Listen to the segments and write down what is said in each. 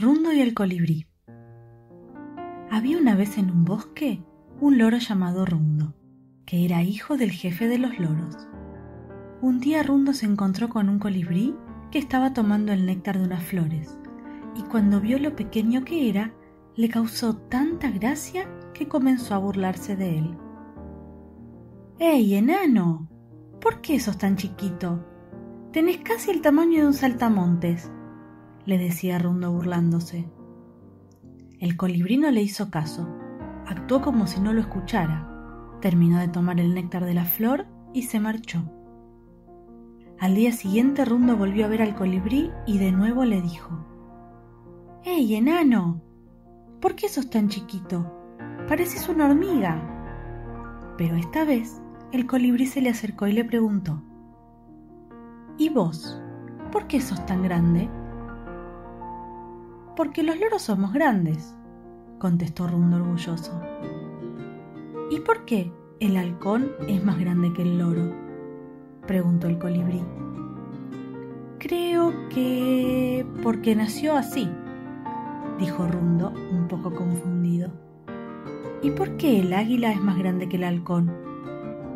Rundo y el colibrí. Había una vez en un bosque un loro llamado Rundo, que era hijo del jefe de los loros. Un día Rundo se encontró con un colibrí que estaba tomando el néctar de unas flores, y cuando vio lo pequeño que era, le causó tanta gracia que comenzó a burlarse de él. ¡Ey, enano! ¿Por qué sos tan chiquito? Tenés casi el tamaño de un saltamontes le decía Rundo burlándose. El colibrí no le hizo caso. Actuó como si no lo escuchara. Terminó de tomar el néctar de la flor y se marchó. Al día siguiente Rundo volvió a ver al colibrí y de nuevo le dijo, ¡Ey, enano! ¿Por qué sos tan chiquito? Pareces una hormiga. Pero esta vez el colibrí se le acercó y le preguntó, ¿Y vos? ¿Por qué sos tan grande? Porque los loros somos grandes, contestó Rundo orgulloso. ¿Y por qué el halcón es más grande que el loro? preguntó el colibrí. Creo que porque nació así, dijo Rundo un poco confundido. ¿Y por qué el águila es más grande que el halcón?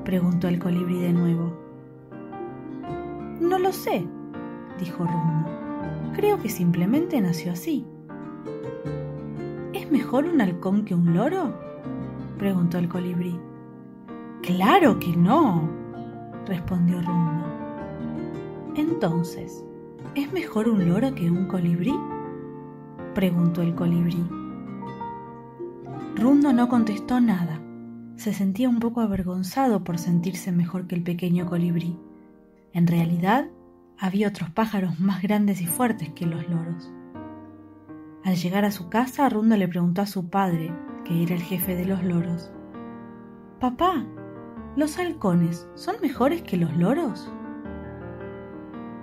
preguntó el colibrí de nuevo. No lo sé, dijo Rundo. Creo que simplemente nació así. ¿Es mejor un halcón que un loro? preguntó el colibrí. Claro que no, respondió Rundo. Entonces, ¿es mejor un loro que un colibrí? preguntó el colibrí. Rundo no contestó nada. Se sentía un poco avergonzado por sentirse mejor que el pequeño colibrí. En realidad, había otros pájaros más grandes y fuertes que los loros. Al llegar a su casa, Rundo le preguntó a su padre, que era el jefe de los loros, Papá, ¿los halcones son mejores que los loros?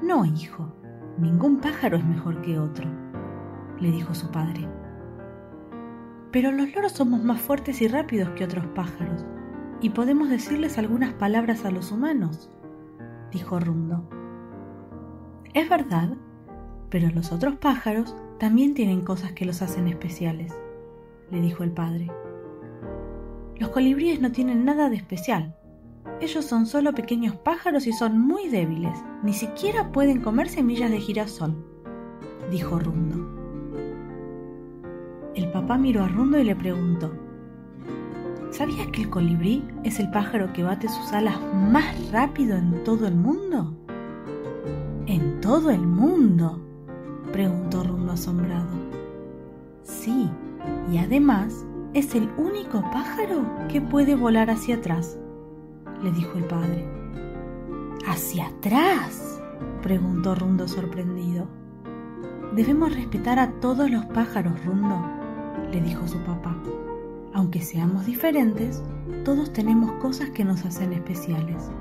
No, hijo, ningún pájaro es mejor que otro, le dijo su padre. Pero los loros somos más fuertes y rápidos que otros pájaros, y podemos decirles algunas palabras a los humanos, dijo Rundo. Es verdad, pero los otros pájaros también tienen cosas que los hacen especiales, le dijo el padre. Los colibríes no tienen nada de especial. Ellos son solo pequeños pájaros y son muy débiles. Ni siquiera pueden comer semillas de girasol, dijo Rundo. El papá miró a Rundo y le preguntó, ¿Sabías que el colibrí es el pájaro que bate sus alas más rápido en todo el mundo? ¿En todo el mundo? preguntó Rundo asombrado. Sí, y además es el único pájaro que puede volar hacia atrás, le dijo el padre. ¿Hacia atrás? preguntó Rundo sorprendido. Debemos respetar a todos los pájaros, Rundo, le dijo su papá. Aunque seamos diferentes, todos tenemos cosas que nos hacen especiales.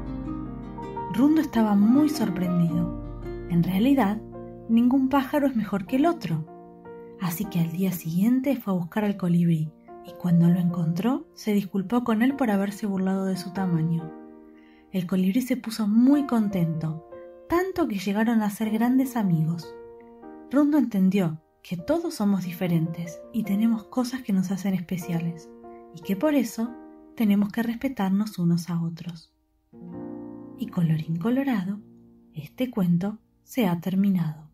Rundo estaba muy sorprendido en realidad, ningún pájaro es mejor que el otro. Así que al día siguiente fue a buscar al colibrí y cuando lo encontró se disculpó con él por haberse burlado de su tamaño. El colibrí se puso muy contento, tanto que llegaron a ser grandes amigos. Rundo entendió que todos somos diferentes y tenemos cosas que nos hacen especiales y que por eso tenemos que respetarnos unos a otros. Y colorín colorado, este cuento se ha terminado.